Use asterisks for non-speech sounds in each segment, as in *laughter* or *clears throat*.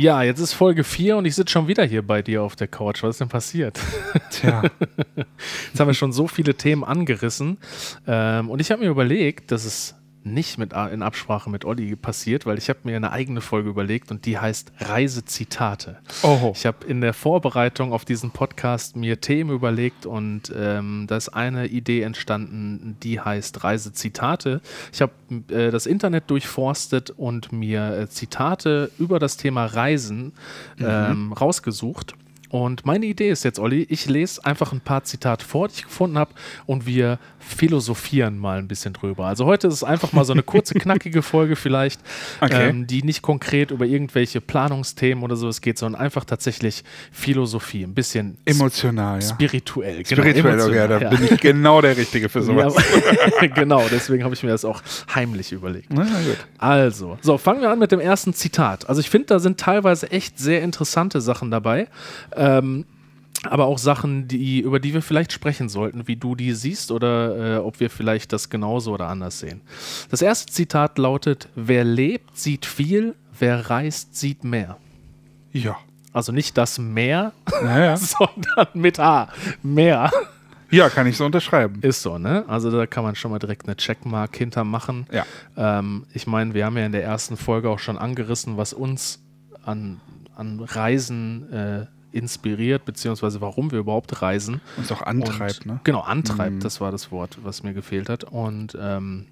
Ja, jetzt ist Folge 4 und ich sitze schon wieder hier bei dir auf der Couch. Was ist denn passiert? Tja. *laughs* Jetzt haben wir schon so viele Themen angerissen. Ähm, und ich habe mir überlegt, dass es nicht mit, in Absprache mit Olli passiert, weil ich habe mir eine eigene Folge überlegt und die heißt Reisezitate. Oh. Ich habe in der Vorbereitung auf diesen Podcast mir Themen überlegt und ähm, da ist eine Idee entstanden, die heißt Reisezitate. Ich habe äh, das Internet durchforstet und mir äh, Zitate über das Thema Reisen ähm, mhm. rausgesucht. Und meine Idee ist jetzt, Olli, ich lese einfach ein paar Zitate vor, die ich gefunden habe, und wir philosophieren mal ein bisschen drüber. Also heute ist es einfach mal so eine kurze, *laughs* knackige Folge vielleicht, okay. ähm, die nicht konkret über irgendwelche Planungsthemen oder sowas geht, sondern einfach tatsächlich Philosophie, ein bisschen emotional, spirituell. Ja. Spirituell, genau, okay, da ja. bin ich *laughs* genau der Richtige für sowas. Ja, *laughs* genau, deswegen habe ich mir das auch heimlich überlegt. Na, also, so, fangen wir an mit dem ersten Zitat. Also ich finde, da sind teilweise echt sehr interessante Sachen dabei. Ähm, aber auch Sachen, die, über die wir vielleicht sprechen sollten, wie du die siehst oder äh, ob wir vielleicht das genauso oder anders sehen. Das erste Zitat lautet: Wer lebt, sieht viel, wer reist, sieht mehr. Ja. Also nicht das Meer, naja. *laughs* sondern mit A. Mehr. Ja, kann ich so unterschreiben. Ist so, ne? Also da kann man schon mal direkt eine Checkmark hintermachen. Ja. Ähm, ich meine, wir haben ja in der ersten Folge auch schon angerissen, was uns an, an Reisen äh, inspiriert, beziehungsweise warum wir überhaupt reisen. Uns auch antreibt, und, ne? Genau, antreibt, mhm. das war das Wort, was mir gefehlt hat. Und ähm,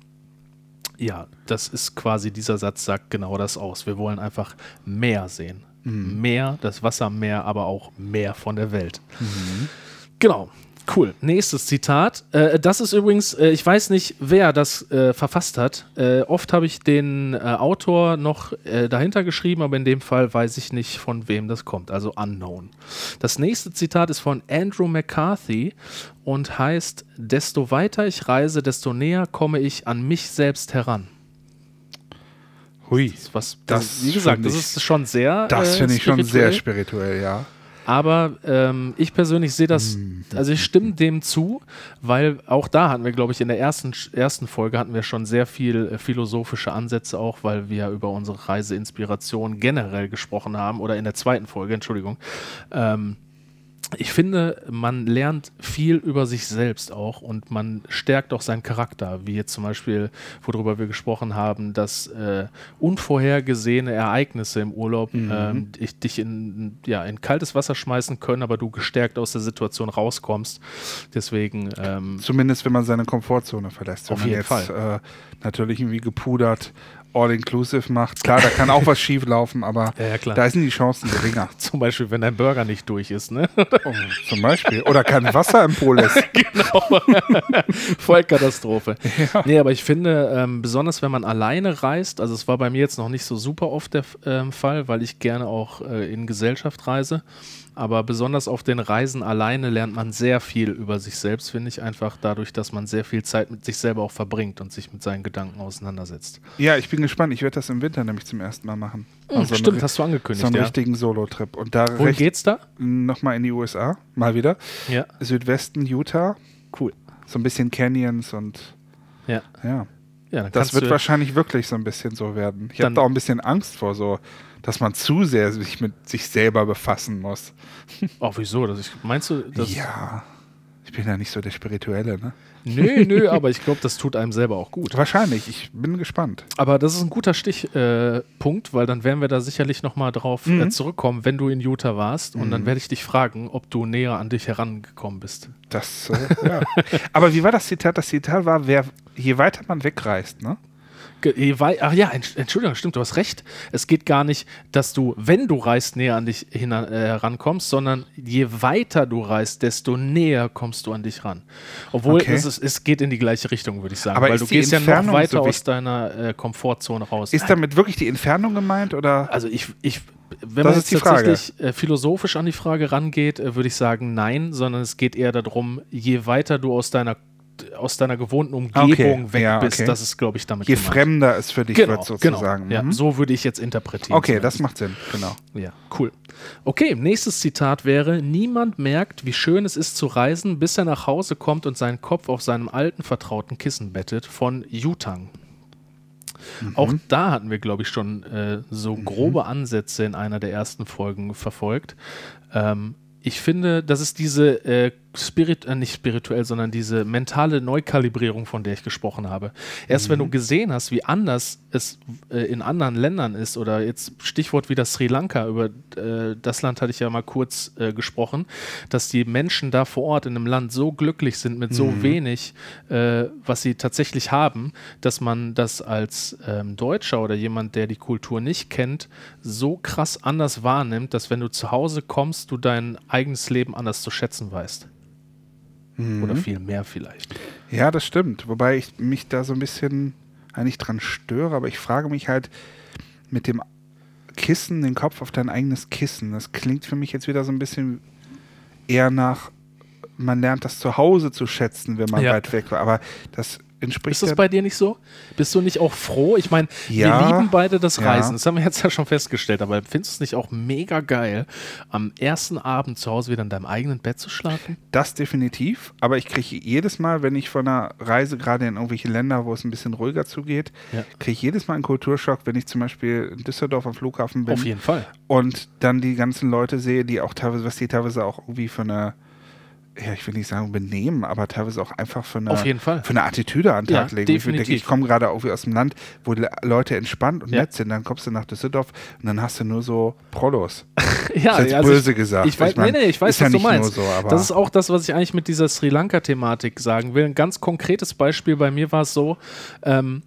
ja, das ist quasi, dieser Satz sagt genau das aus. Wir wollen einfach mehr sehen. Mhm. Mehr, das Wassermeer, aber auch mehr von der Welt. Mhm. Genau. Cool. Nächstes Zitat. Äh, das ist übrigens, äh, ich weiß nicht, wer das äh, verfasst hat. Äh, oft habe ich den äh, Autor noch äh, dahinter geschrieben, aber in dem Fall weiß ich nicht, von wem das kommt. Also unknown. Das nächste Zitat ist von Andrew McCarthy und heißt: Desto weiter ich reise, desto näher komme ich an mich selbst heran. Hui. Das, was, das, wie gesagt, das ist schon sehr. Das finde ich schon sehr spirituell, ja. Aber ähm, ich persönlich sehe das, hm. also ich stimme dem zu, weil auch da hatten wir, glaube ich, in der ersten, ersten Folge hatten wir schon sehr viel äh, philosophische Ansätze auch, weil wir über unsere Reiseinspiration generell gesprochen haben oder in der zweiten Folge, Entschuldigung. Ähm, ich finde, man lernt viel über sich selbst auch und man stärkt auch seinen Charakter, wie jetzt zum Beispiel, worüber wir gesprochen haben, dass äh, unvorhergesehene Ereignisse im Urlaub mhm. ähm, ich, dich in, ja, in kaltes Wasser schmeißen können, aber du gestärkt aus der Situation rauskommst. Deswegen. Ähm, Zumindest, wenn man seine Komfortzone verlässt. Wenn auf man jeden jetzt, Fall. Äh, natürlich irgendwie gepudert All-Inclusive macht. Klar, da kann auch was schief laufen, aber ja, ja, da sind die Chancen geringer. *laughs* zum Beispiel, wenn dein Burger nicht durch ist, ne? Oh, zum Beispiel. Oder kein Wasser im Pool ist. *laughs* genau. *laughs* Vollkatastrophe. Ja. Nee, aber ich finde, ähm, besonders wenn man alleine reist, also es war bei mir jetzt noch nicht so super oft der ähm, Fall, weil ich gerne auch äh, in Gesellschaft reise aber besonders auf den Reisen alleine lernt man sehr viel über sich selbst, finde ich einfach dadurch, dass man sehr viel Zeit mit sich selber auch verbringt und sich mit seinen Gedanken auseinandersetzt. Ja, ich bin gespannt. Ich werde das im Winter nämlich zum ersten Mal machen. Mhm, also stimmt, eine, hast du angekündigt. So einen ja. richtigen Solo-Trip. Und da Wohin geht's da? Nochmal in die USA, mal wieder. Ja. Südwesten Utah. Cool. So ein bisschen Canyons und ja. Ja. ja das wird wahrscheinlich wirklich so ein bisschen so werden. Ich habe da auch ein bisschen Angst vor so dass man zu sehr sich mit sich selber befassen muss. *laughs* Ach, wieso? Das ich, meinst du, dass. Ja. Ich bin ja nicht so der Spirituelle, ne? Nö, nö, *laughs* aber ich glaube, das tut einem selber auch gut. Wahrscheinlich, ich bin gespannt. Aber das ist ein guter Stichpunkt, äh, weil dann werden wir da sicherlich nochmal drauf äh, mhm. äh, zurückkommen, wenn du in Utah warst. Und mhm. dann werde ich dich fragen, ob du näher an dich herangekommen bist. Das, äh, ja. aber wie war das Zitat? Das Zitat war, wer, je weiter man wegreist, ne? Ach ja, Entschuldigung, stimmt, du hast recht. Es geht gar nicht, dass du, wenn du reist, näher an dich hin, äh, herankommst, sondern je weiter du reist, desto näher kommst du an dich ran. Obwohl okay. es, ist, es geht in die gleiche Richtung, würde ich sagen. Aber weil du gehst Entfernung ja noch weiter so aus deiner äh, Komfortzone raus. Ist damit wirklich die Entfernung gemeint? Oder? Also ich, ich wenn das man jetzt tatsächlich äh, philosophisch an die Frage rangeht, äh, würde ich sagen, nein, sondern es geht eher darum, je weiter du aus deiner aus deiner gewohnten Umgebung okay. weg ja, bist. Okay. Das ist, glaube ich, damit Je gemeint. fremder es für dich genau, wird, sozusagen. Genau. Ja, mhm. so würde ich jetzt interpretieren. Okay, zumindest. das macht Sinn, genau. Ja, cool. Okay, nächstes Zitat wäre: Niemand merkt, wie schön es ist zu reisen, bis er nach Hause kommt und seinen Kopf auf seinem alten, vertrauten Kissen bettet, von Yutang. Mhm. Auch da hatten wir, glaube ich, schon äh, so mhm. grobe Ansätze in einer der ersten Folgen verfolgt. Ähm, ich finde, das ist diese äh, Spirit, äh, nicht spirituell, sondern diese mentale Neukalibrierung, von der ich gesprochen habe. Erst mhm. wenn du mhm. gesehen hast, wie anders es äh, in anderen Ländern ist, oder jetzt Stichwort wieder Sri Lanka, über äh, das Land hatte ich ja mal kurz äh, gesprochen, dass die Menschen da vor Ort in einem Land so glücklich sind mit so mhm. wenig, äh, was sie tatsächlich haben, dass man das als ähm, Deutscher oder jemand, der die Kultur nicht kennt, so krass anders wahrnimmt, dass wenn du zu Hause kommst, du dein eigenes Leben anders zu schätzen weißt. Mhm. Oder viel mehr vielleicht. Ja, das stimmt. Wobei ich mich da so ein bisschen eigentlich dran störe, aber ich frage mich halt mit dem Kissen, den Kopf auf dein eigenes Kissen. Das klingt für mich jetzt wieder so ein bisschen eher nach, man lernt das zu Hause zu schätzen, wenn man ja. weit weg war. Aber das entspricht. Ist das bei dir nicht so? Bist du nicht auch froh? Ich meine, ja, wir lieben beide das Reisen. Ja. Das haben wir jetzt ja schon festgestellt. Aber findest du es nicht auch mega geil, am ersten Abend zu Hause wieder in deinem eigenen Bett zu schlafen? Das definitiv. Aber ich kriege jedes Mal, wenn ich von einer Reise, gerade in irgendwelche Länder, wo es ein bisschen ruhiger zugeht, ja. kriege ich jedes Mal einen Kulturschock, wenn ich zum Beispiel in Düsseldorf am Flughafen bin. Auf jeden Fall. Und dann die ganzen Leute sehe, die auch teilweise, was die teilweise auch irgendwie für eine ja, ich will nicht sagen Benehmen, aber teilweise auch einfach für eine. Für eine Attitüde an den Tag ja, legen. Definitiv. Ich, ich komme gerade auch aus dem Land, wo die Leute entspannt und ja. nett sind. Dann kommst du nach Düsseldorf und dann hast du nur so Prolos. *laughs* ja, ist also böse ich, gesagt. Ich weiß, ich mein, nee, nee, ich weiß, was ja du meinst. So, das ist auch das, was ich eigentlich mit dieser Sri Lanka-Thematik sagen will. Ein ganz konkretes Beispiel bei mir war es so, ähm,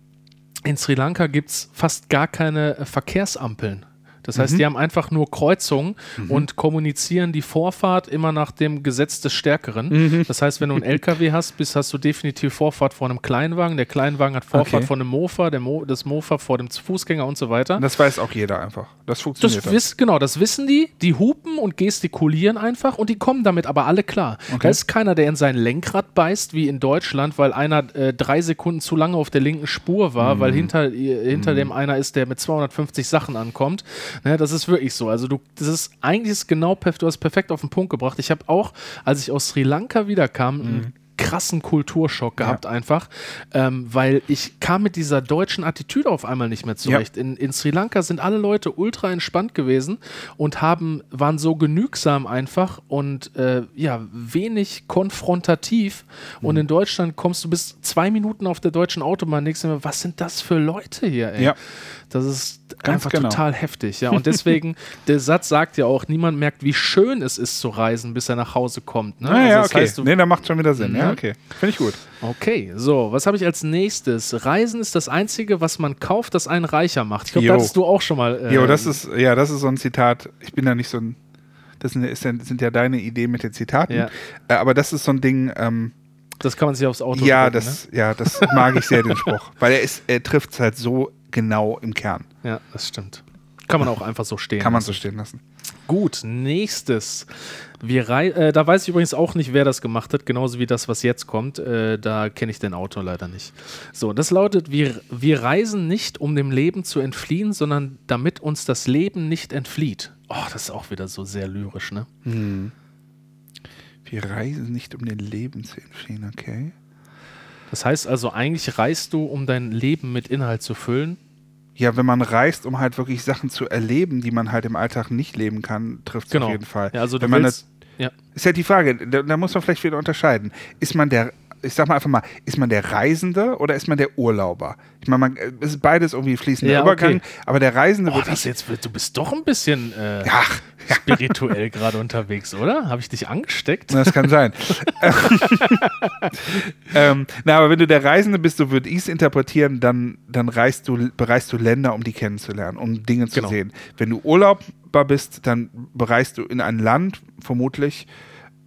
in Sri Lanka gibt es fast gar keine Verkehrsampeln. Das heißt, mhm. die haben einfach nur Kreuzungen mhm. und kommunizieren die Vorfahrt immer nach dem Gesetz des Stärkeren. Mhm. Das heißt, wenn du einen LKW hast, bist, hast du definitiv Vorfahrt vor einem Kleinwagen. Der Kleinwagen hat Vorfahrt okay. vor einem Mofa, der Mo das Mofa vor dem Fußgänger und so weiter. Das weiß auch jeder einfach. Das funktioniert. Das wiss, genau, das wissen die. Die hupen und gestikulieren einfach und die kommen damit aber alle klar. Okay. Da ist keiner, der in sein Lenkrad beißt, wie in Deutschland, weil einer äh, drei Sekunden zu lange auf der linken Spur war, weil mhm. hinter, äh, hinter mhm. dem einer ist, der mit 250 Sachen ankommt. Ne, das ist wirklich so. Also du, das ist eigentlich ist genau perfekt, du hast perfekt auf den Punkt gebracht. Ich habe auch, als ich aus Sri Lanka wiederkam, mhm. einen krassen Kulturschock gehabt ja. einfach, ähm, weil ich kam mit dieser deutschen Attitüde auf einmal nicht mehr zurecht. Ja. In, in Sri Lanka sind alle Leute ultra entspannt gewesen und haben, waren so genügsam einfach und äh, ja, wenig konfrontativ. Mhm. Und in Deutschland kommst du bis zwei Minuten auf der deutschen Autobahn, denkst du mir, was sind das für Leute hier, ey? Ja. Das ist Ganz einfach genau. total heftig, ja. Und deswegen, *laughs* der Satz sagt ja auch, niemand merkt, wie schön es ist zu reisen, bis er nach Hause kommt. Ne? Ah, also ja, okay. Heißt, nee, da macht schon wieder Sinn. Mhm. Ja, okay. Finde ich gut. Okay, so, was habe ich als nächstes? Reisen ist das Einzige, was man kauft, das einen reicher macht. Ich glaube, das hast du auch schon mal. Äh, jo, das ist, ja, das ist so ein Zitat. Ich bin da nicht so ein. Das sind, ja deine Ideen mit den Zitaten. Ja. Äh, aber das ist so ein Ding. Ähm, das kann man sich aufs Auto ja, drücken, das, ne? Ja, das mag ich sehr, den *laughs* Spruch. Weil er, er trifft es halt so genau im Kern. Ja, das stimmt. Kann man auch einfach so stehen Kann man so stehen lassen. Gut, nächstes. Wir äh, da weiß ich übrigens auch nicht, wer das gemacht hat, genauso wie das, was jetzt kommt. Äh, da kenne ich den Autor leider nicht. So, das lautet: wir, wir reisen nicht, um dem Leben zu entfliehen, sondern damit uns das Leben nicht entflieht. Oh, das ist auch wieder so sehr lyrisch, ne? Hm. Wir reisen nicht, um dem Leben zu entfliehen, okay. Das heißt also, eigentlich reist du, um dein Leben mit Inhalt zu füllen. Ja, wenn man reist, um halt wirklich Sachen zu erleben, die man halt im Alltag nicht leben kann, trifft es genau. auf jeden Fall. Ja, also wenn man willst, das, ja. Ist ja die Frage, da, da, muss man vielleicht wieder unterscheiden. Ist man der ich sag mal einfach mal, ist man der Reisende oder ist man der Urlauber? Ich meine, man, es ist beides irgendwie fließender ja, Übergang, okay. aber der Reisende oh, wird. Das jetzt, du bist doch ein bisschen äh, Ach, spirituell gerade unterwegs, oder? Habe ich dich angesteckt? Das kann sein. *laughs* *laughs* ähm, na, aber wenn du der Reisende bist, so würde ich es interpretieren, dann, dann reist du, bereist du Länder, um die kennenzulernen, um Dinge zu genau. sehen. Wenn du Urlaubbar bist, dann bereist du in ein Land, vermutlich,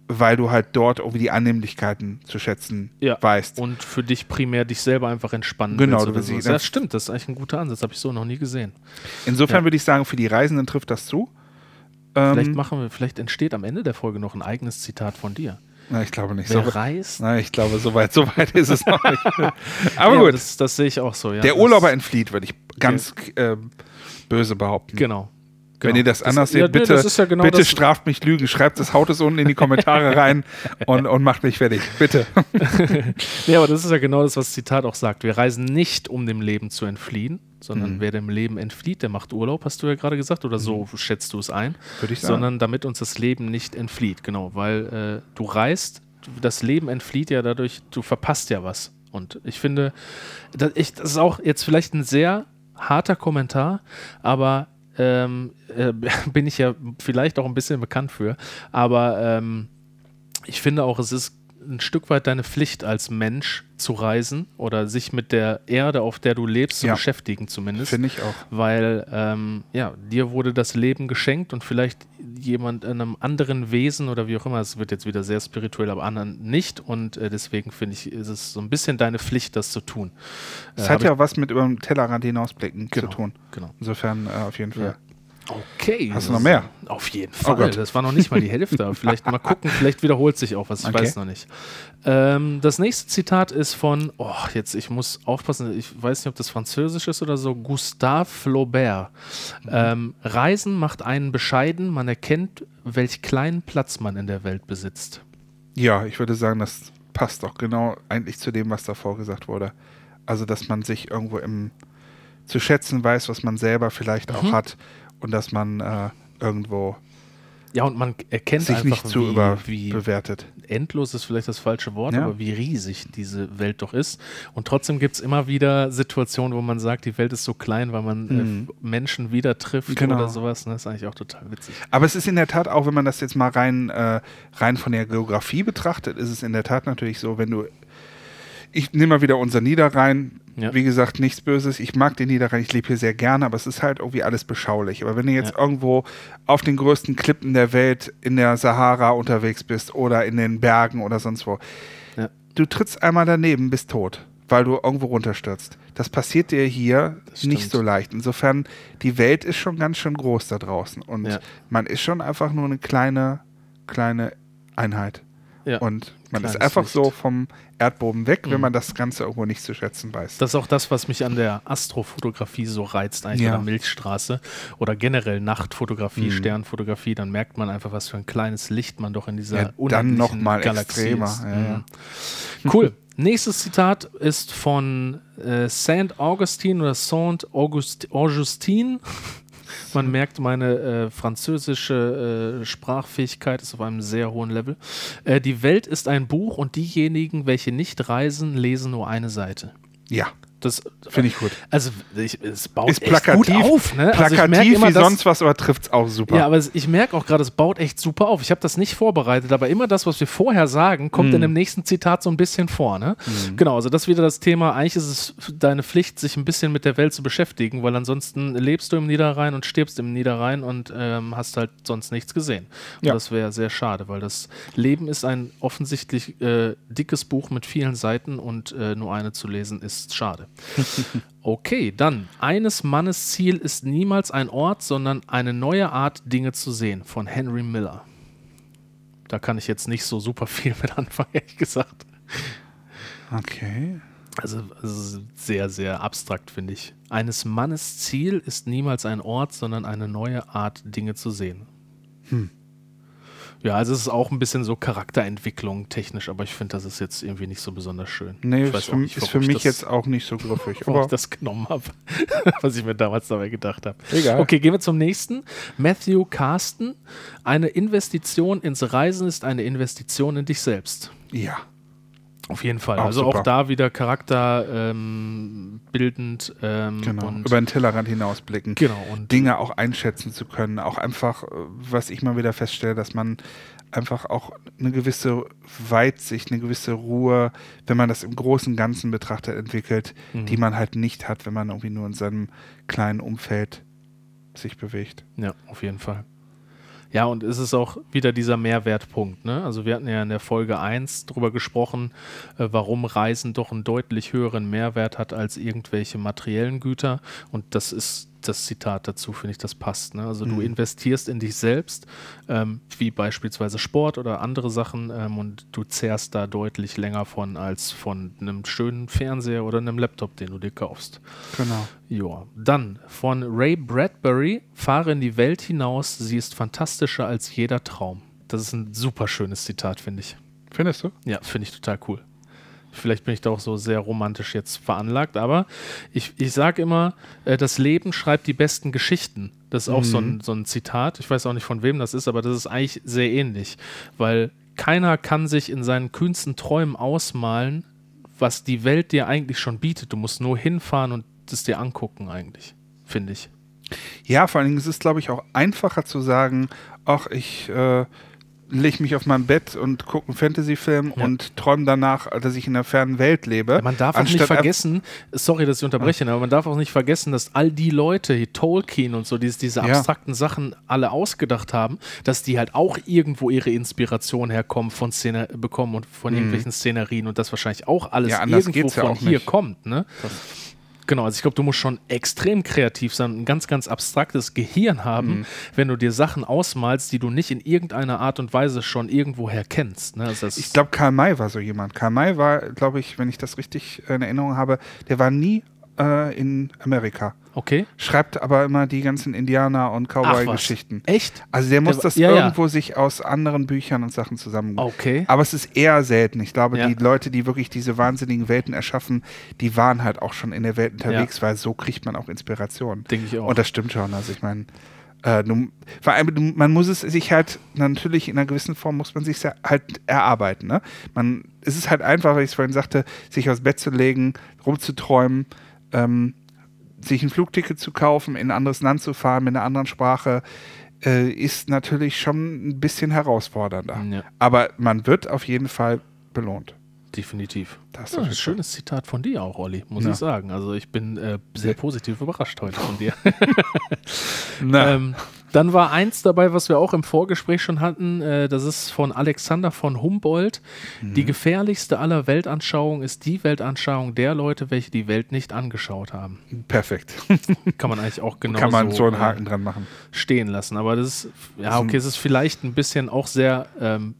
weil du halt dort irgendwie die Annehmlichkeiten zu schätzen ja. weißt. Und für dich primär dich selber einfach entspannen genau, willst. Genau. So. Das stimmt, das ist eigentlich ein guter Ansatz, habe ich so noch nie gesehen. Insofern ja. würde ich sagen, für die Reisenden trifft das zu. Vielleicht ähm, machen wir, vielleicht entsteht am Ende der Folge noch ein eigenes Zitat von dir. Na, ich glaube nicht. Wer so reist? Nein, ich glaube, so weit, so weit ist es noch nicht. *laughs* Aber ja, gut. Das, das, sehe ich auch so, ja. Der Urlauber entflieht, würde ich ganz okay. äh, böse behaupten. Genau. Wenn Genau. ihr das Das- anders ja, seht, nee, bitte, das ist ja genau bitte das- straft mich Lügen. Schreibt es, haut es unten in die Kommentare rein *laughs* und, und macht mich fertig. Bitte. *laughs* Ja, aber das ist ja genau das, was das Zitat auch sagt. Wir reisen nicht, um dem Leben zu entfliehen, sondern Mhm. wer dem Leben entflieht, der macht Urlaub, hast du ja gerade gesagt, oder so schätzt du es ein. Würde ich sagen. Sondern damit uns das Leben nicht entflieht, genau, weil äh, du reist, das Leben entflieht ja dadurch, du verpasst ja was. Und ich finde, das, das ist auch jetzt vielleicht ein sehr harter Kommentar, aber ähm, äh, *laughs* bin ich ja vielleicht auch ein bisschen bekannt für. Aber ähm, ich finde auch, es ist ein Stück weit deine Pflicht als Mensch zu reisen oder sich mit der Erde, auf der du lebst, zu Ja. beschäftigen zumindest. Finde ich auch. Weil ähm, ja, dir wurde das Leben geschenkt und vielleicht jemand einem anderen Wesen oder wie auch immer, es wird jetzt wieder sehr spirituell, aber anderen nicht. Und äh, deswegen finde ich, ist es so ein bisschen deine Pflicht, das zu tun. Es Äh, hat ja was mit über den Tellerrand hinausblicken Genau. zu tun. Genau. Insofern äh, auf jeden Fall. Ja. Okay. Hast du noch mehr? Auf jeden Oh Fall. Gott. das war noch nicht mal die Hälfte. *laughs* vielleicht mal gucken, vielleicht wiederholt sich auch was. Ich Okay. weiß noch nicht. Ähm, das nächste Zitat ist von, oh, jetzt, ich muss aufpassen, ich weiß nicht, ob das Französisch ist oder so, Gustave Flaubert. Ähm, Reisen macht einen bescheiden, man erkennt, welch kleinen Platz man in der Welt besitzt. Ja, ich würde sagen, das passt auch genau eigentlich zu dem, was davor gesagt wurde. Also, dass man sich irgendwo im zu schätzen weiß, was man selber vielleicht Mhm. auch hat und dass man äh, irgendwo Ja, und man erkennt sich einfach, nicht zu wie, wie überbewertet. endlos ist vielleicht das falsche Wort, Ja. aber wie riesig diese Welt doch ist. Und trotzdem gibt es immer wieder Situationen, wo man sagt, die Welt ist so klein, weil man Mhm. äh, Menschen wieder trifft Genau. oder sowas. Ne? Das ist eigentlich auch total witzig. Aber es ist in der Tat auch, wenn man das jetzt mal rein, äh, rein von der Geografie betrachtet, ist es in der Tat natürlich so, wenn du. Ich nehme mal wieder unser Niederrhein. Ja. Wie gesagt, nichts Böses. Ich mag den Niederrhein, ich lebe hier sehr gerne, aber es ist halt irgendwie alles beschaulich. Aber wenn du jetzt Ja. irgendwo auf den größten Klippen der Welt in der Sahara unterwegs bist oder in den Bergen oder sonst wo, Ja. du trittst einmal daneben, bist tot, weil du irgendwo runterstürzt. Das passiert dir hier nicht so leicht. Insofern, die Welt ist schon ganz schön groß da draußen. Und man ist schon einfach nur eine kleine, kleine Einheit. Ja. Und man ist Kleines einfach Licht. so vom Erdboden weg, wenn Mhm. man das Ganze irgendwo nicht zu schätzen weiß. Das ist auch das, was mich an der Astrofotografie so reizt, eigentlich, Ja. oder Milchstraße oder generell Nachtfotografie, Mhm. Sternfotografie. Dann merkt man einfach, was für ein kleines Licht man doch in dieser Ja, dann unendlichen noch mal Galaxie extremer, ist. ja. Mhm. Cool. Nächstes Zitat ist von äh, Saint Augustine oder Saint August Augustine. Man merkt, meine äh, französische äh, Sprachfähigkeit ist auf einem sehr hohen Level. Äh, die Welt ist ein Buch und diejenigen, welche nicht reisen, lesen nur eine Seite. Ja, Das finde ich gut. also ich, es baut Ist plakativ, gut auf, ne? also ich plakativ immer, wie dass- sonst was, aber trifft es auch super. Ja, aber ich merke auch gerade, es baut echt super auf. Ich habe das nicht vorbereitet, aber immer das, was wir vorher sagen, kommt Mhm. in dem nächsten Zitat so ein bisschen vor. Ne? Genau, also das ist wieder das Thema. Eigentlich ist es deine Pflicht, sich ein bisschen mit der Welt zu beschäftigen, weil ansonsten lebst du im Niederrhein und stirbst im Niederrhein und ähm, hast halt sonst nichts gesehen. Und Ja. das wäre sehr schade, weil das Leben ist ein offensichtlich äh, dickes Buch mit vielen Seiten und äh, nur eine zu lesen ist schade. *laughs* Okay, dann. Eines Mannes Ziel ist niemals ein Ort, sondern eine neue Art, Dinge zu sehen, von Henry Miller. Da kann ich jetzt nicht so super viel mit anfangen, *laughs* ehrlich gesagt. Okay. Also, also sehr, sehr abstrakt, finde ich. Eines Mannes Ziel ist niemals ein Ort, sondern eine neue Art, Dinge zu sehen. Ja, also es ist auch ein bisschen so Charakterentwicklung technisch, aber ich finde, das ist jetzt irgendwie nicht so besonders schön. Nee, ist für, nicht, ist für mich das- jetzt auch nicht so griffig. *laughs* warum Aber ich das genommen habe, *laughs* was ich mir damals dabei gedacht habe. Egal. Okay, gehen wir zum nächsten. Matthew Carsten. Eine Investition ins Reisen ist eine Investition in dich selbst. ja. Auf jeden Fall. Auch also super. auch da wieder charakterbildend ähm, ähm, Genau. und Über den Tellerrand hinausblicken. genau und Dinge auch einschätzen zu können. Auch einfach, äh, was ich mal wieder feststelle, dass man einfach auch eine gewisse Weitsicht, eine gewisse Ruhe, wenn man das im großen und Ganzen betrachtet, entwickelt, Mhm. die man halt nicht hat, wenn man irgendwie nur in seinem kleinen Umfeld sich bewegt. Ja, auf jeden Fall. Ja, und es ist auch wieder dieser Mehrwertpunkt. Ne? Also wir hatten ja in der Folge 1 drüber gesprochen, äh, warum Reisen doch einen deutlich höheren Mehrwert hat als irgendwelche materiellen Güter. Und das ist das Zitat dazu, finde ich, das passt. Ne? Also du Mhm. investierst in dich selbst, ähm, wie beispielsweise Sport oder andere Sachen ähm, und du zehrst da deutlich länger von als von einem schönen Fernseher oder einem Laptop, den du dir kaufst. Genau. Ja, dann von Ray Bradbury, fahre in die Welt hinaus, sie ist fantastischer als jeder Traum. Das ist ein super schönes Zitat, finde ich. Findest du? Ja, finde ich total cool. Vielleicht bin ich da auch so sehr romantisch jetzt veranlagt, aber ich, ich sage immer, äh, das Leben schreibt die besten Geschichten. Das ist auch so, ein, so ein Zitat. Ich weiß auch nicht, von wem das ist, aber das ist eigentlich sehr ähnlich, weil keiner kann sich in seinen kühnsten Träumen ausmalen, was die Welt dir eigentlich schon bietet. Du musst nur hinfahren und es dir angucken, eigentlich, finde ich. Ja, vor allen Dingen ist es, glaube ich, auch einfacher zu sagen, ach, ich äh, lege mich auf mein Bett und gucke einen Fantasy-Film Ja. und träume danach, dass ich in einer fernen Welt lebe. Man darf auch nicht vergessen, sorry, dass ich unterbreche, aber man darf auch nicht vergessen, dass all die Leute, Tolkien und so, die diese Ja. abstrakten Sachen alle ausgedacht haben, dass die halt auch irgendwo ihre Inspiration herkommen von Szene bekommen und von irgendwelchen Szenerien und das wahrscheinlich auch alles Mhm. Ja, irgendwo ja von auch hier nicht. kommt, ne? Genau, also ich glaube, du musst schon extrem kreativ sein, ein ganz, ganz abstraktes Gehirn haben, Mhm. wenn du dir Sachen ausmalst, die du nicht in irgendeiner Art und Weise schon irgendwoher kennst. Ne? Also Ich glaube, Karl May war so jemand. Karl May war, glaube ich, wenn ich das richtig in Erinnerung habe, der war nie äh, in Amerika. Okay. Schreibt aber immer die ganzen Indianer- und. Cowboy-Geschichten. Echt? Also der muss Der- das ja, ja. irgendwo sich aus anderen Büchern und Sachen zusammen. Okay. Aber es ist eher selten. Ich glaube, Ja. die Leute, die wirklich diese wahnsinnigen Welten erschaffen, die waren halt auch schon in der Welt unterwegs, weil so kriegt man auch Inspiration. Denke ich auch. Und das stimmt schon. Also ich meine, äh, du- vor allem, du- man muss es sich halt natürlich in einer gewissen Form muss man sich halt erarbeiten. Ne? Man, es ist halt einfach, weil ich es vorhin sagte, sich aufs Bett zu legen, rumzuträumen, ähm, sich ein Flugticket zu kaufen, in ein anderes Land zu fahren mit einer anderen Sprache, äh, ist natürlich schon ein bisschen herausfordernder. Ja. Aber man wird auf jeden Fall belohnt. Definitiv. Das Ja, auf ein schönes Zitat von dir auch, Olli, muss Ja. ich sagen. Also ich bin äh, sehr positiv überrascht heute von dir. Na, *laughs* ähm, dann war eins dabei, was wir auch im Vorgespräch schon hatten. Äh, das ist von Alexander von Humboldt. Die Mhm. gefährlichste aller Weltanschauungen ist die Weltanschauung der Leute, welche die Welt nicht angeschaut haben. perfekt. *laughs* Kann man eigentlich auch genau Kann man so einen äh, Haken dran machen. stehen lassen. Aber das ist, ja, okay, es ist vielleicht ein bisschen auch sehr ähm,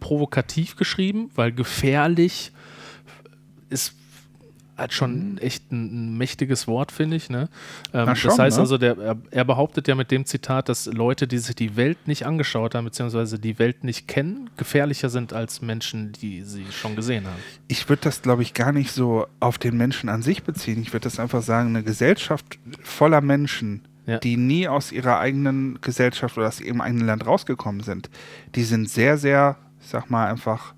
provokativ geschrieben, weil gefährlich ist halt schon echt ein, ein mächtiges Wort, finde ich. Ne? Ähm, schon, das heißt ne? also, der, er, er behauptet ja mit dem Zitat, dass Leute, die sich die Welt nicht angeschaut haben, beziehungsweise die Welt nicht kennen, gefährlicher sind als Menschen, die sie schon gesehen haben. Ich würde das, glaube ich, gar nicht so auf den Menschen an sich beziehen. Ich würde das einfach sagen, eine Gesellschaft voller Menschen, Ja. die nie aus ihrer eigenen Gesellschaft oder aus ihrem eigenen Land rausgekommen sind, die sind sehr, sehr, ich sag mal, einfach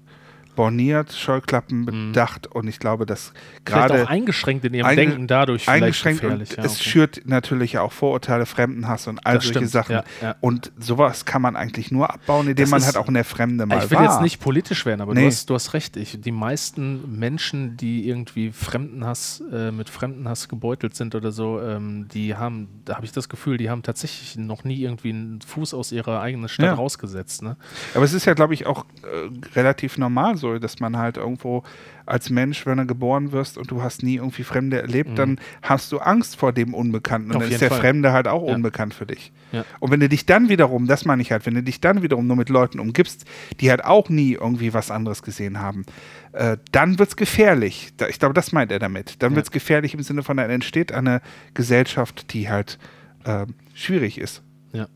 borniert, Scheuklappen bedacht und ich glaube, dass Mhm. Gerade auch eingeschränkt in ihrem einge- Denken dadurch eingeschränkt gefährlich. und ja, es okay. schürt natürlich auch Vorurteile, Fremdenhass und all Das solche stimmt, Sachen. ja, ja. Und sowas kann man eigentlich nur abbauen, indem Das man ist- halt auch in der Fremde mal Ich will war. jetzt nicht politisch werden, aber Nee. du, hast, du hast recht. Ich, die meisten Menschen, die irgendwie Fremdenhass, äh, mit Fremdenhass gebeutelt sind oder so, ähm, die haben, da habe ich das Gefühl, die haben tatsächlich noch nie irgendwie einen Fuß aus ihrer eigenen Stadt rausgesetzt. Ne? Aber es ist ja, glaube ich, auch äh, relativ normal so, dass man halt irgendwo als Mensch, wenn du geboren wirst und du hast nie irgendwie Fremde erlebt, dann hast du Angst vor dem Unbekannten. Und Mhm. Auf dann ist der Fall. Fremde halt auch Ja. unbekannt für dich. Ja. Und wenn du dich dann wiederum, das meine ich halt, wenn du dich dann wiederum nur mit Leuten umgibst, die halt auch nie irgendwie was anderes gesehen haben, äh, dann wird es gefährlich. Ich glaube, das meint er damit. Dann Ja. wird es gefährlich im Sinne von, dann entsteht eine Gesellschaft, die halt äh, schwierig ist. Ja.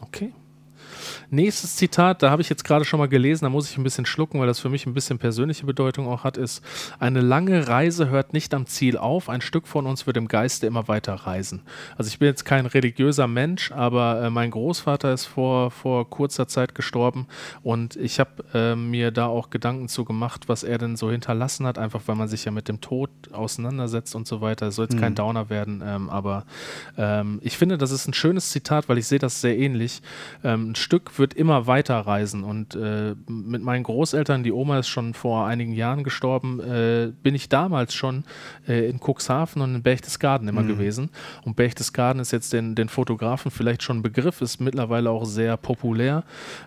Okay. Nächstes Zitat, da habe ich jetzt gerade schon mal gelesen, da muss ich ein bisschen schlucken, weil das für mich ein bisschen persönliche Bedeutung auch hat, ist, eine lange Reise hört nicht am Ziel auf, ein Stück von uns wird im Geiste immer weiter reisen. Also ich bin jetzt kein religiöser Mensch, aber äh, mein Großvater ist vor, vor kurzer Zeit gestorben und ich habe äh, mir da auch Gedanken zu gemacht, was er denn so hinterlassen hat, einfach weil man sich ja mit dem Tod auseinandersetzt und so weiter. Es soll jetzt kein Downer werden, ähm, aber ähm, ich finde, das ist ein schönes Zitat, weil ich sehe das sehr ähnlich. Ähm, ein Stück würde immer weiter reisen. Und äh, mit meinen Großeltern, die Oma ist schon vor einigen Jahren gestorben, äh, bin ich damals schon äh, in Cuxhaven und in Berchtesgaden immer mhm. gewesen. Und Berchtesgaden ist jetzt den, den Fotografen vielleicht schon ein Begriff, ist mittlerweile auch sehr populär.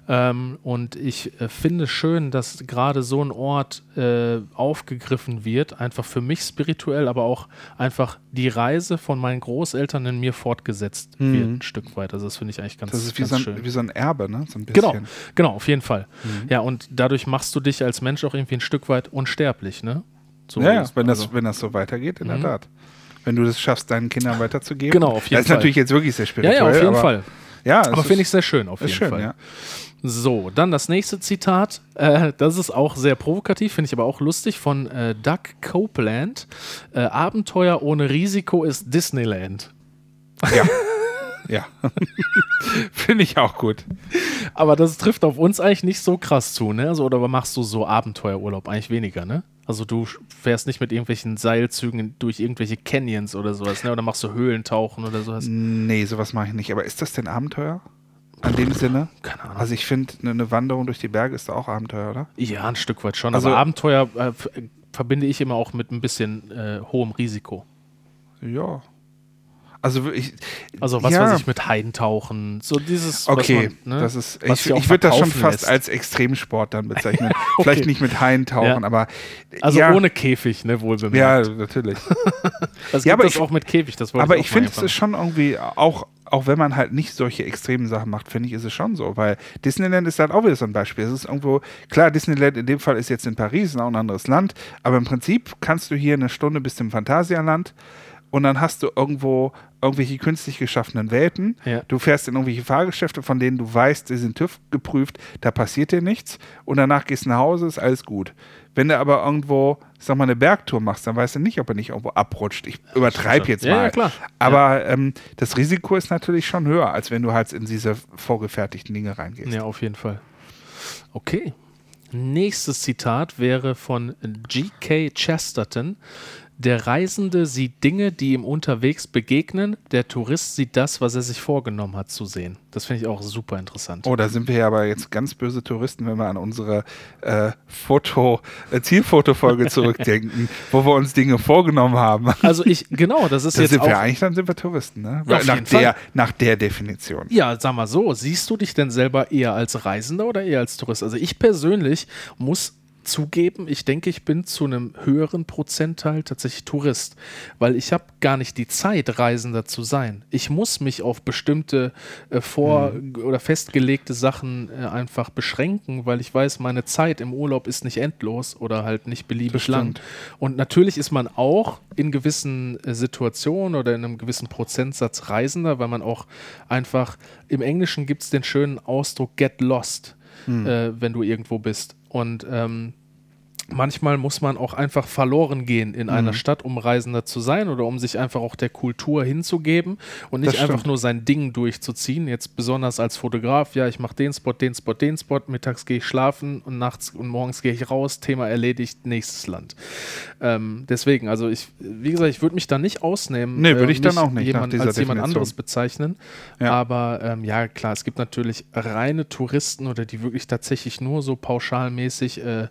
Ähm, und ich äh, finde schön, dass gerade so ein Ort äh, aufgegriffen wird, einfach für mich spirituell, aber auch einfach die Reise von meinen Großeltern in mir fortgesetzt mhm. wird, ein Stück weit. Also das finde ich eigentlich ganz, das ist wie ganz so ein, schön. Wie so ein Erbe, ne? So ein genau, genau, auf jeden Fall. Mhm. Ja, und dadurch machst du dich als Mensch auch irgendwie ein Stück weit unsterblich, ne? So ja, ja wenn, also. das, wenn das so weitergeht, in mhm. der Tat. Wenn du das schaffst, deinen Kindern weiterzugeben. Genau, auf jeden Fall. Das ist natürlich jetzt wirklich sehr spirituell. Ja, ja auf jeden Fall. Ja, aber finde ich sehr schön, auf jeden schön, Fall. Ja. So, dann das nächste Zitat. Äh, das ist auch sehr provokativ, finde ich aber auch lustig, von äh, Doug Copeland. Äh, Abenteuer ohne Risiko ist Disneyland. Ja. *laughs* ja. *laughs* finde ich auch gut. Aber das trifft auf uns eigentlich nicht so krass zu, ne? Also, oder machst du so Abenteuerurlaub eigentlich weniger, ne? Also du fährst nicht mit irgendwelchen Seilzügen durch irgendwelche Canyons oder sowas, ne? Oder machst du Höhlentauchen oder sowas? Nee, sowas mache ich nicht. Aber ist das denn Abenteuer? In dem Sinne? Keine Ahnung. Also ich finde, eine ne Wanderung durch die Berge ist da auch Abenteuer, oder? Ja, ein Stück weit schon. Also aber Abenteuer äh, verbinde ich immer auch mit ein bisschen äh, hohem Risiko. Ja. Also ich, also was ja. weiß ich mit Heidentauchen, so dieses. Okay, man, ne, das ist. Ich, ich würde das schon fast lässt. als Extremsport dann bezeichnen. *laughs* okay. Vielleicht nicht mit Heidentauchen, ja. aber also ja. ohne Käfig, ne, wohl bemerkt. Ja, natürlich. *laughs* das ja, aber ich, auch mit Käfig. Das aber ich, ich finde es ist schon irgendwie auch auch wenn man halt nicht solche extremen Sachen macht, finde ich, ist es schon so, weil Disneyland ist halt auch wieder so ein Beispiel. Es ist irgendwo, klar, Disneyland in dem Fall ist jetzt in Paris, ist auch ein anderes Land, aber im Prinzip kannst du hier eine Stunde bis zum Phantasialand und dann hast du irgendwo irgendwelche künstlich geschaffenen Welten. Ja. Du fährst in irgendwelche Fahrgeschäfte, von denen du weißt, sie sind TÜV geprüft, da passiert dir nichts und danach gehst du nach Hause, ist alles gut. Wenn du aber irgendwo, sag mal, eine Bergtour machst, dann weißt du nicht, ob er nicht irgendwo abrutscht. Ich übertreibe jetzt ja, mal. Ja, klar. Aber ähm, das Risiko ist natürlich schon höher, als wenn du halt in diese vorgefertigten Dinge reingehst. Ja, auf jeden Fall. Okay. Nächstes Zitat wäre von G.K. Chesterton. Der Reisende sieht Dinge, die ihm unterwegs begegnen. Der Tourist sieht das, was er sich vorgenommen hat zu sehen. Das finde ich auch super interessant. Oh, da sind wir ja aber jetzt ganz böse Touristen, wenn wir an unsere äh, Foto, äh, Zielfotofolge *laughs* zurückdenken, wo wir uns Dinge vorgenommen haben. Also ich, genau, das ist da jetzt sind wir eigentlich, dann sind wir Touristen, ne? Ja, nach, der, nach der Definition. Ja, sag mal so, siehst du dich denn selber eher als Reisender oder eher als Tourist? Also ich persönlich muss zugeben, ich denke, ich bin zu einem höheren Prozentteil tatsächlich Tourist, weil ich habe gar nicht die Zeit, Reisender zu sein. Ich muss mich auf bestimmte äh, vor- mhm. oder festgelegte Sachen äh, einfach beschränken, weil ich weiß, meine Zeit im Urlaub ist nicht endlos oder halt nicht beliebig lang. Und natürlich ist man auch in gewissen äh, Situationen oder in einem gewissen Prozentsatz Reisender, weil man auch einfach, im Englischen gibt es den schönen Ausdruck get lost, mhm. äh, wenn du irgendwo bist. Und ähm, manchmal muss man auch einfach verloren gehen in mhm. einer Stadt, um Reisender zu sein oder um sich einfach auch der Kultur hinzugeben und nicht einfach nur sein Ding durchzuziehen. Jetzt besonders als Fotograf, ja, ich mache den Spot, den Spot, den Spot, mittags gehe ich schlafen und nachts und morgens gehe ich raus, Thema erledigt, nächstes Land. Ähm, deswegen, also ich, wie gesagt, ich würde mich da nicht ausnehmen. Nee, würde ich äh, dann auch nicht jemand, als jemand anderes bezeichnen. Ja. Aber ähm, ja, klar, es gibt natürlich reine Touristen oder die wirklich tatsächlich nur so pauschalmäßig äh,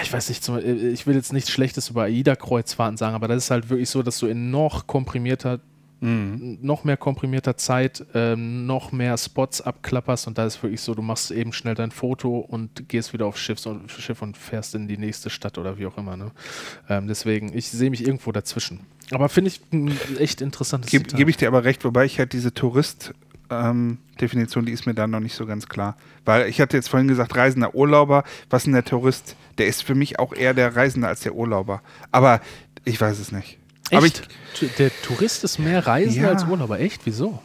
ich weiß nicht, ich will jetzt nichts Schlechtes über AIDA-Kreuzfahrten sagen, aber das ist halt wirklich so, dass du in noch komprimierter, mhm. noch mehr komprimierter Zeit ähm, noch mehr Spots abklapperst und da ist wirklich so, du machst eben schnell dein Foto und gehst wieder aufs Schiff und, Schiff und fährst in die nächste Stadt oder wie auch immer. Ne? Ähm, deswegen, ich sehe mich irgendwo dazwischen. Aber finde ich ein echt interessantes Gebe geb ich dir aber recht, wobei ich halt diese Tourist- ähm, Definition, die ist mir dann noch nicht so ganz klar. Weil ich hatte jetzt vorhin gesagt, Reisender Urlauber, was ist der Tourist? Der ist für mich auch eher der Reisende als der Urlauber. Aber ich weiß es nicht. Echt? Aber ich, der Tourist ist mehr Reisender ja. als Urlauber. Echt? Wieso?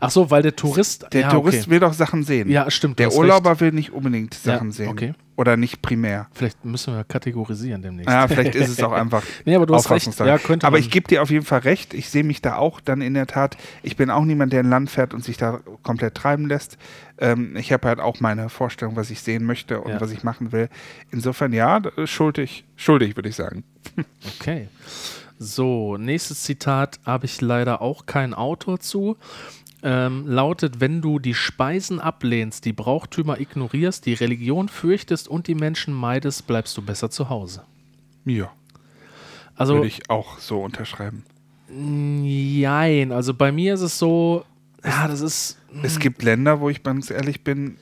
Ach so, weil der Tourist. Der ja, Tourist okay. will doch Sachen sehen. Ja, stimmt. Der Urlauber recht. will nicht unbedingt Sachen ja, sehen. Okay. Oder nicht primär. Vielleicht müssen wir kategorisieren demnächst. Ja, vielleicht ist es auch einfach. *laughs* nee, aber du hast recht. Ja, könnte aber ich gebe dir auf jeden Fall recht. Ich sehe mich da auch dann in der Tat. Ich bin auch niemand, der ein Land fährt und sich da komplett treiben lässt. Ähm, ich habe halt auch meine Vorstellung, was ich sehen möchte und ja. was ich machen will. Insofern ja, schuldig, schuldig würde ich sagen. *laughs* okay. So, nächstes Zitat habe ich leider auch keinen Autor zu. Ähm, lautet, wenn du die Speisen ablehnst, die Brauchtümer ignorierst, die Religion fürchtest und die Menschen meidest, bleibst du besser zu Hause. Ja. Also, Würde ich auch so unterschreiben. Nein, also bei mir ist es so, ja, das ist. Es gibt Länder, wo ich ganz ehrlich bin,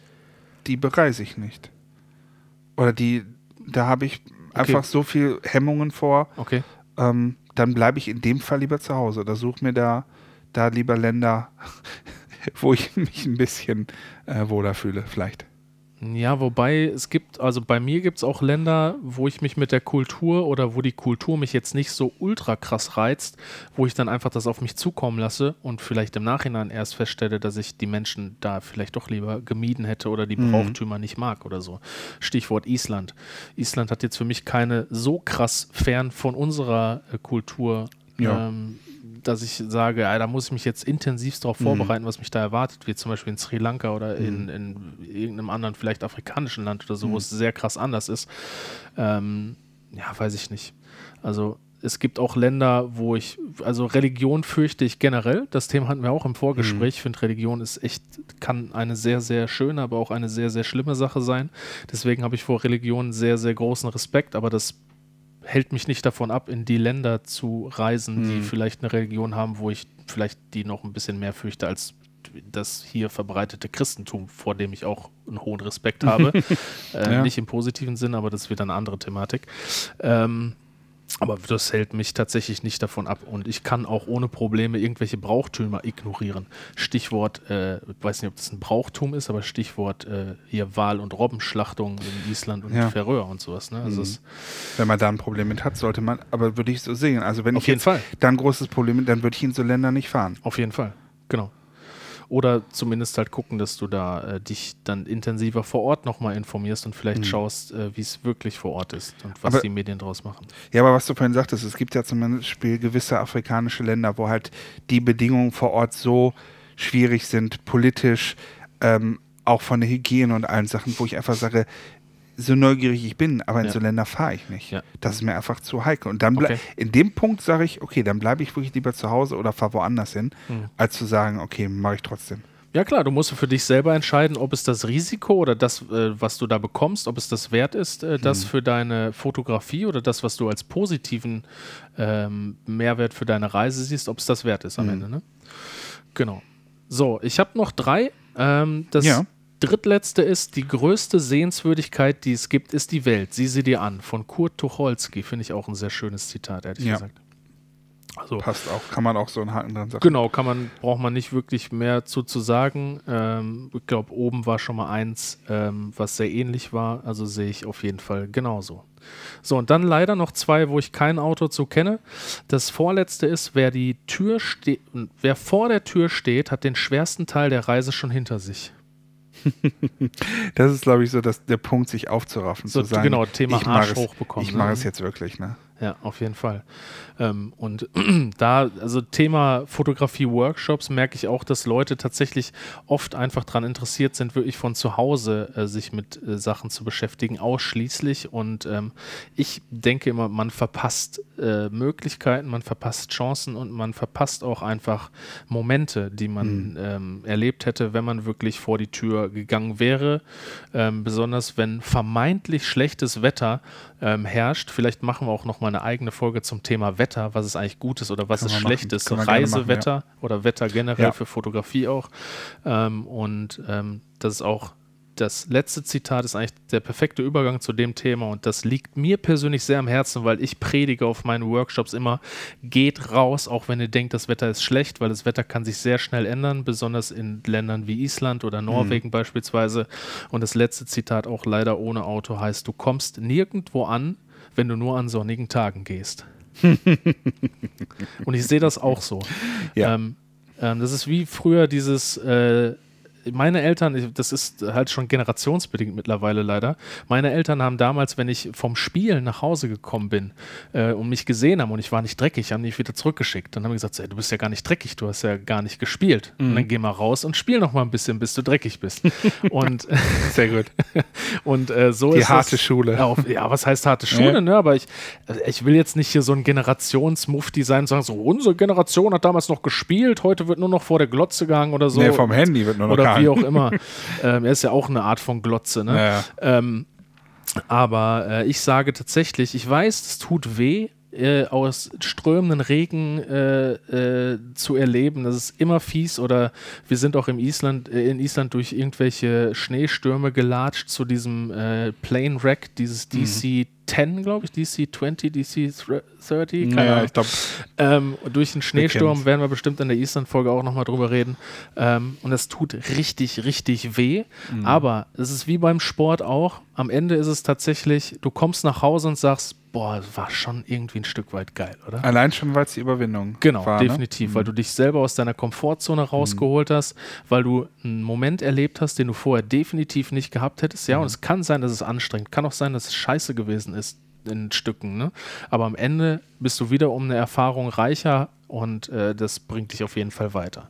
die bereise ich nicht. Oder die, da habe ich okay. einfach so viel Hemmungen vor. Okay. Ähm, dann bleibe ich in dem Fall lieber zu Hause oder suche mir da, da lieber Länder, *laughs* wo ich mich ein bisschen äh, wohler fühle, vielleicht. Ja, wobei es gibt, also bei mir gibt es auch Länder, wo ich mich mit der Kultur oder wo die Kultur mich jetzt nicht so ultra krass reizt, wo ich dann einfach das auf mich zukommen lasse und vielleicht im Nachhinein erst feststelle, dass ich die Menschen da vielleicht doch lieber gemieden hätte oder die mhm. Brauchtümer nicht mag oder so. Stichwort Island. Island hat jetzt für mich keine so krass fern von unserer äh, Kultur ja. ähm, dass ich sage, ja, da muss ich mich jetzt intensiv darauf mhm. vorbereiten, was mich da erwartet, wie zum Beispiel in Sri Lanka oder mhm. in, in, irgendeinem anderen, vielleicht afrikanischen Land oder so, mhm. wo es sehr krass anders ist. Ähm, ja, weiß ich nicht. Also es gibt auch Länder, wo ich, also Religion fürchte ich generell. Das Thema hatten wir auch im Vorgespräch. Mhm. Ich finde, Religion ist echt, kann eine sehr, sehr schöne, aber auch eine sehr, sehr schlimme Sache sein. Deswegen habe ich vor Religion sehr, sehr großen Respekt, aber das hält mich nicht davon ab, in die Länder zu reisen, die hm. vielleicht eine Religion haben, wo ich vielleicht die noch ein bisschen mehr fürchte als das hier verbreitete Christentum, vor dem ich auch einen hohen Respekt habe. *laughs* äh, ja. Nicht im positiven Sinn, aber das ist wieder eine andere Thematik. Ähm, aber das hält mich tatsächlich nicht davon ab. Und ich kann auch ohne Probleme irgendwelche Brauchtümer ignorieren. Stichwort, äh, ich weiß nicht, ob das ein Brauchtum ist, aber Stichwort äh, hier Wal- und Robbenschlachtung in Island und ja. Färöer und sowas. Ne? Also mhm. wenn man da ein Problem mit hat, sollte man, aber würde ich so sehen. Also wenn Auf ich jeden Fall. da ein großes Problem mit, dann würde ich in so Länder nicht fahren. Auf jeden Fall, genau. Oder zumindest halt gucken, dass du da äh, dich dann intensiver vor Ort nochmal informierst und vielleicht mhm. schaust, äh, wie es wirklich vor Ort ist und was aber, die Medien draus machen. Ja, aber was du vorhin sagtest, es gibt ja zum Beispiel gewisse afrikanische Länder, wo halt die Bedingungen vor Ort so schwierig sind, politisch, ähm, auch von der Hygiene und allen Sachen, wo ich einfach sage, so neugierig ich bin, aber in ja. so Länder fahre ich nicht. Ja. Das ist mir einfach zu heikel. Und dann okay. in dem Punkt sage ich, okay, dann bleibe ich wirklich lieber zu Hause oder fahre woanders hin, mhm. als zu sagen, okay, mache ich trotzdem. Ja klar, du musst für dich selber entscheiden, ob es das Risiko oder das, äh, was du da bekommst, ob es das wert ist, äh, das mhm. für deine Fotografie oder das, was du als positiven ähm, Mehrwert für deine Reise siehst, ob es das wert ist am mhm. Ende. Ne? Genau. So, ich habe noch drei. Ähm, das ja drittletzte ist, die größte Sehenswürdigkeit, die es gibt, ist die Welt. Sieh sie dir an. Von Kurt Tucholsky. Finde ich auch ein sehr schönes Zitat, ehrlich ja. gesagt. Also, Passt auch, kann man auch so einen Haken dran sagen. Genau, kann man, braucht man nicht wirklich mehr zu, zu sagen. Ähm, ich glaube, oben war schon mal eins, ähm, was sehr ähnlich war. Also sehe ich auf jeden Fall genauso. So, und dann leider noch zwei, wo ich kein Auto zu kenne. Das vorletzte ist, wer die Tür steht, wer vor der Tür steht, hat den schwersten Teil der Reise schon hinter sich. *laughs* das ist, glaube ich, so dass der Punkt, sich aufzuraffen, so, zu sagen, genau, Thema ich Arsch hochbekommen. Ich ne? mache es jetzt wirklich, ne? Ja, auf jeden Fall. Ähm, und *clears throat* da, also Thema Fotografie-Workshops, merke ich auch, dass Leute tatsächlich oft einfach daran interessiert sind, wirklich von zu Hause äh, sich mit äh, Sachen zu beschäftigen, ausschließlich. Und ähm, ich denke immer, man verpasst äh, Möglichkeiten, man verpasst Chancen und man verpasst auch einfach Momente, die man mhm. ähm, erlebt hätte, wenn man wirklich vor die Tür gegangen wäre. Ähm, besonders wenn vermeintlich schlechtes Wetter ähm, herrscht. Vielleicht machen wir auch noch mal eine eigene Folge zum Thema Wetter, was ist eigentlich Gutes oder was ist Schlechtes. Reisewetter machen, ja. oder Wetter generell ja. für Fotografie auch. Ähm, und ähm, das ist auch das letzte Zitat ist eigentlich der perfekte Übergang zu dem Thema und das liegt mir persönlich sehr am Herzen, weil ich predige auf meinen Workshops immer, geht raus, auch wenn ihr denkt, das Wetter ist schlecht, weil das Wetter kann sich sehr schnell ändern, besonders in Ländern wie Island oder Norwegen mhm. beispielsweise. Und das letzte Zitat auch leider ohne Auto heißt, du kommst nirgendwo an, wenn du nur an sonnigen Tagen gehst. *laughs* und ich sehe das auch so. Ja. Ähm, ähm, das ist wie früher dieses äh, meine Eltern, das ist halt schon generationsbedingt mittlerweile leider. Meine Eltern haben damals, wenn ich vom Spielen nach Hause gekommen bin äh, und mich gesehen haben und ich war nicht dreckig, haben mich wieder zurückgeschickt. Dann haben die gesagt, ey, du bist ja gar nicht dreckig, du hast ja gar nicht gespielt. Mhm. Und dann geh mal raus und spiel noch mal ein bisschen, bis du dreckig bist. *laughs* und *laughs* sehr gut. *laughs* und äh, so die ist harte es, Schule. Auf, ja, was heißt harte Schule? Ja. Ne? Aber ich, ich will jetzt nicht hier so ein Generationsmufti sein und sagen so, unsere Generation hat damals noch gespielt, heute wird nur noch vor der Glotze gegangen oder so. Nee, vom Handy wird nur noch Oder. Wie auch immer. *laughs* ähm, er ist ja auch eine Art von Glotze. Ne? Ja. Ähm, aber äh, ich sage tatsächlich, ich weiß, es tut weh, äh, aus strömenden Regen äh, äh, zu erleben. Das ist immer fies. Oder wir sind auch im Island, äh, in Island durch irgendwelche Schneestürme gelatscht zu diesem äh, Plane Wreck, dieses DC mhm. 10, glaube ich, DC 20, DC 30, keine ja, ich glaube. Ähm, durch den Schneesturm werden wir bestimmt in der Island-Folge auch nochmal drüber reden. Ähm, und das tut richtig, richtig weh. Mhm. Aber es ist wie beim Sport auch. Am Ende ist es tatsächlich, du kommst nach Hause und sagst, boah, war schon irgendwie ein Stück weit geil, oder? Allein schon, weil es die Überwindung Genau, war, ne? definitiv, ne? weil du dich selber aus deiner Komfortzone rausgeholt mhm. hast, weil du einen Moment erlebt hast, den du vorher definitiv nicht gehabt hättest. Ja, mhm. und es kann sein, dass es anstrengend, kann auch sein, dass es scheiße gewesen ist in Stücken, ne? Aber am Ende bist du wieder um eine Erfahrung reicher und äh, das bringt dich auf jeden Fall weiter.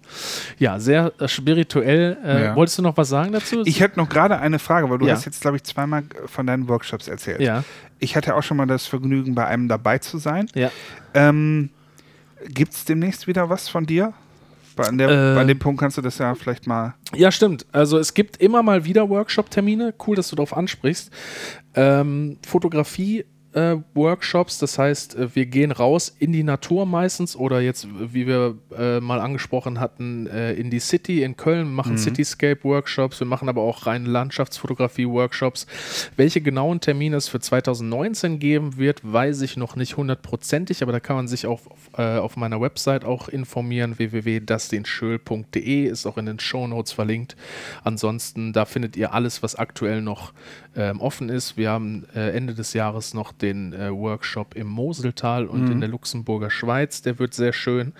Ja, sehr äh, spirituell. Äh, ja. Wolltest du noch was sagen dazu? Ich hätte noch gerade eine Frage, weil du ja. hast jetzt, glaube ich, zweimal von deinen Workshops erzählt. Ja. Ich hatte auch schon mal das Vergnügen, bei einem dabei zu sein. Ja. Ähm, Gibt es demnächst wieder was von dir? Bei, der, äh, bei, dem Punkt kannst du das ja vielleicht mal. Ja, stimmt. Also es gibt immer mal wieder Workshop-Termine. Cool, dass du darauf ansprichst. Ähm, Fotografie äh, Workshops. Das heißt, äh, wir gehen raus in die Natur meistens oder jetzt, wie wir äh, mal angesprochen hatten, äh, in die City in Köln, machen mhm. Cityscape-Workshops. Wir machen aber auch rein Landschaftsfotografie-Workshops. Welche genauen Termine es für 2019 geben wird, weiß ich noch nicht hundertprozentig, aber da kann man sich auch auf, äh, auf meiner Website auch informieren. www.dasdenschöl.de ist auch in den Show Notes verlinkt. Ansonsten, da findet ihr alles, was aktuell noch ähm, offen ist. Wir haben äh, Ende des Jahres noch den äh, Workshop im Moseltal und mhm. in der Luxemburger Schweiz. Der wird sehr schön.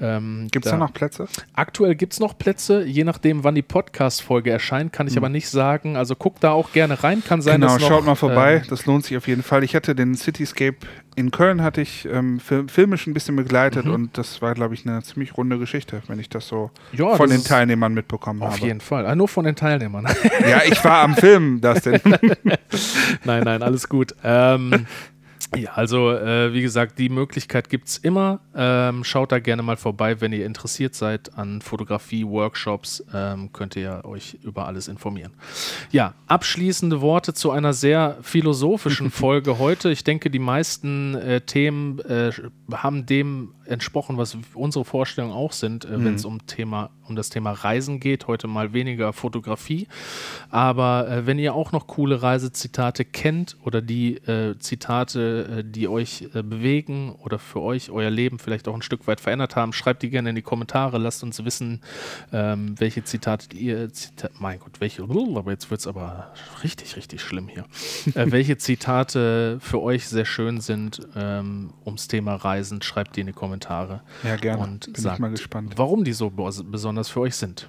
Ähm, gibt es da noch Plätze? Aktuell gibt es noch Plätze. Je nachdem, wann die Podcast-Folge erscheint, kann ich mhm. aber nicht sagen. Also guckt da auch gerne rein. Kann sein, genau, dass noch, schaut mal vorbei. Äh, das lohnt sich auf jeden Fall. Ich hatte den Cityscape in Köln hatte ich ähm, filmisch ein bisschen begleitet mhm. und das war, glaube ich, eine ziemlich runde Geschichte, wenn ich das so ja, von das den Teilnehmern mitbekommen auf habe. Auf jeden Fall. Ah, nur von den Teilnehmern. ja, ich war am Film, das *laughs* denn. nein, nein, alles gut. Ähm, *laughs* ja, also äh, wie gesagt, die Möglichkeit gibt es immer. Ähm, schaut da gerne mal vorbei, wenn ihr interessiert seid an Fotografie, Workshops, ähm, könnt ihr euch über alles informieren. Ja, abschließende Worte zu einer sehr philosophischen *laughs* Folge heute. Ich denke, die meisten äh, Themen äh, haben dem entsprochen, was unsere Vorstellungen auch sind, äh, mhm. wenn es um Thema um das Thema Reisen geht. Heute mal weniger Fotografie. Aber äh, wenn ihr auch noch coole Reisezitate kennt oder die äh, Zitate, äh, die euch äh, bewegen oder für euch euer Leben vielleicht auch ein Stück weit verändert haben, schreibt die gerne in die Kommentare. Lasst uns wissen, ähm, welche Zitate ihr, Zita mein Gott, welche, aber jetzt wird es aber richtig, richtig schlimm hier. *laughs* Äh, welche Zitate für euch sehr schön sind ähm, ums Thema Reisen, schreibt die in die Kommentare. Ja, gerne. Und Bin sagt, mal gespannt. warum die so besonders für euch sind.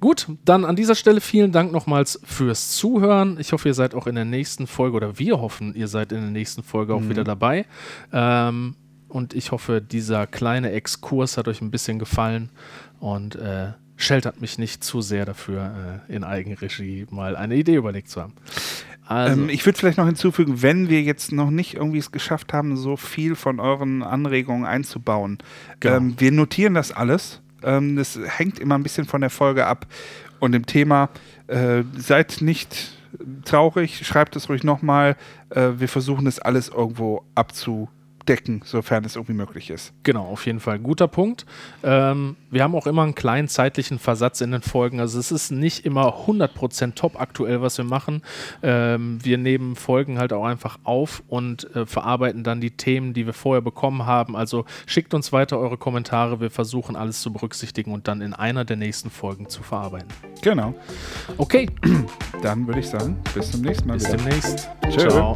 Gut, dann an dieser Stelle vielen Dank nochmals fürs Zuhören. Ich hoffe, ihr seid auch in der nächsten Folge oder wir hoffen, ihr seid in der nächsten Folge auch mhm. wieder dabei. Ähm, und ich hoffe, dieser kleine Exkurs hat euch ein bisschen gefallen und äh, sheltert mich nicht zu sehr dafür, äh, in Eigenregie mal eine Idee überlegt zu haben. Also. Ähm, ich würde vielleicht noch hinzufügen, wenn wir jetzt noch nicht irgendwie es geschafft haben, so viel von euren Anregungen einzubauen, genau. ähm, wir notieren das alles ähm, das hängt immer ein bisschen von der Folge ab und dem Thema. Äh, seid nicht traurig, schreibt es ruhig nochmal. Äh, wir versuchen das alles irgendwo abzu decken, sofern es irgendwie möglich ist. Genau, auf jeden Fall. Guter Punkt. Ähm, wir haben auch immer einen kleinen zeitlichen Versatz in den Folgen. Also es ist nicht immer 100% top aktuell, was wir machen. Ähm, wir nehmen Folgen halt auch einfach auf und äh, verarbeiten dann die Themen, die wir vorher bekommen haben. Also schickt uns weiter eure Kommentare. Wir versuchen alles zu berücksichtigen und dann in einer der nächsten Folgen zu verarbeiten. Genau. Okay. Dann würde ich sagen, bis zum nächsten Mal. Bis wieder. demnächst. Ciao.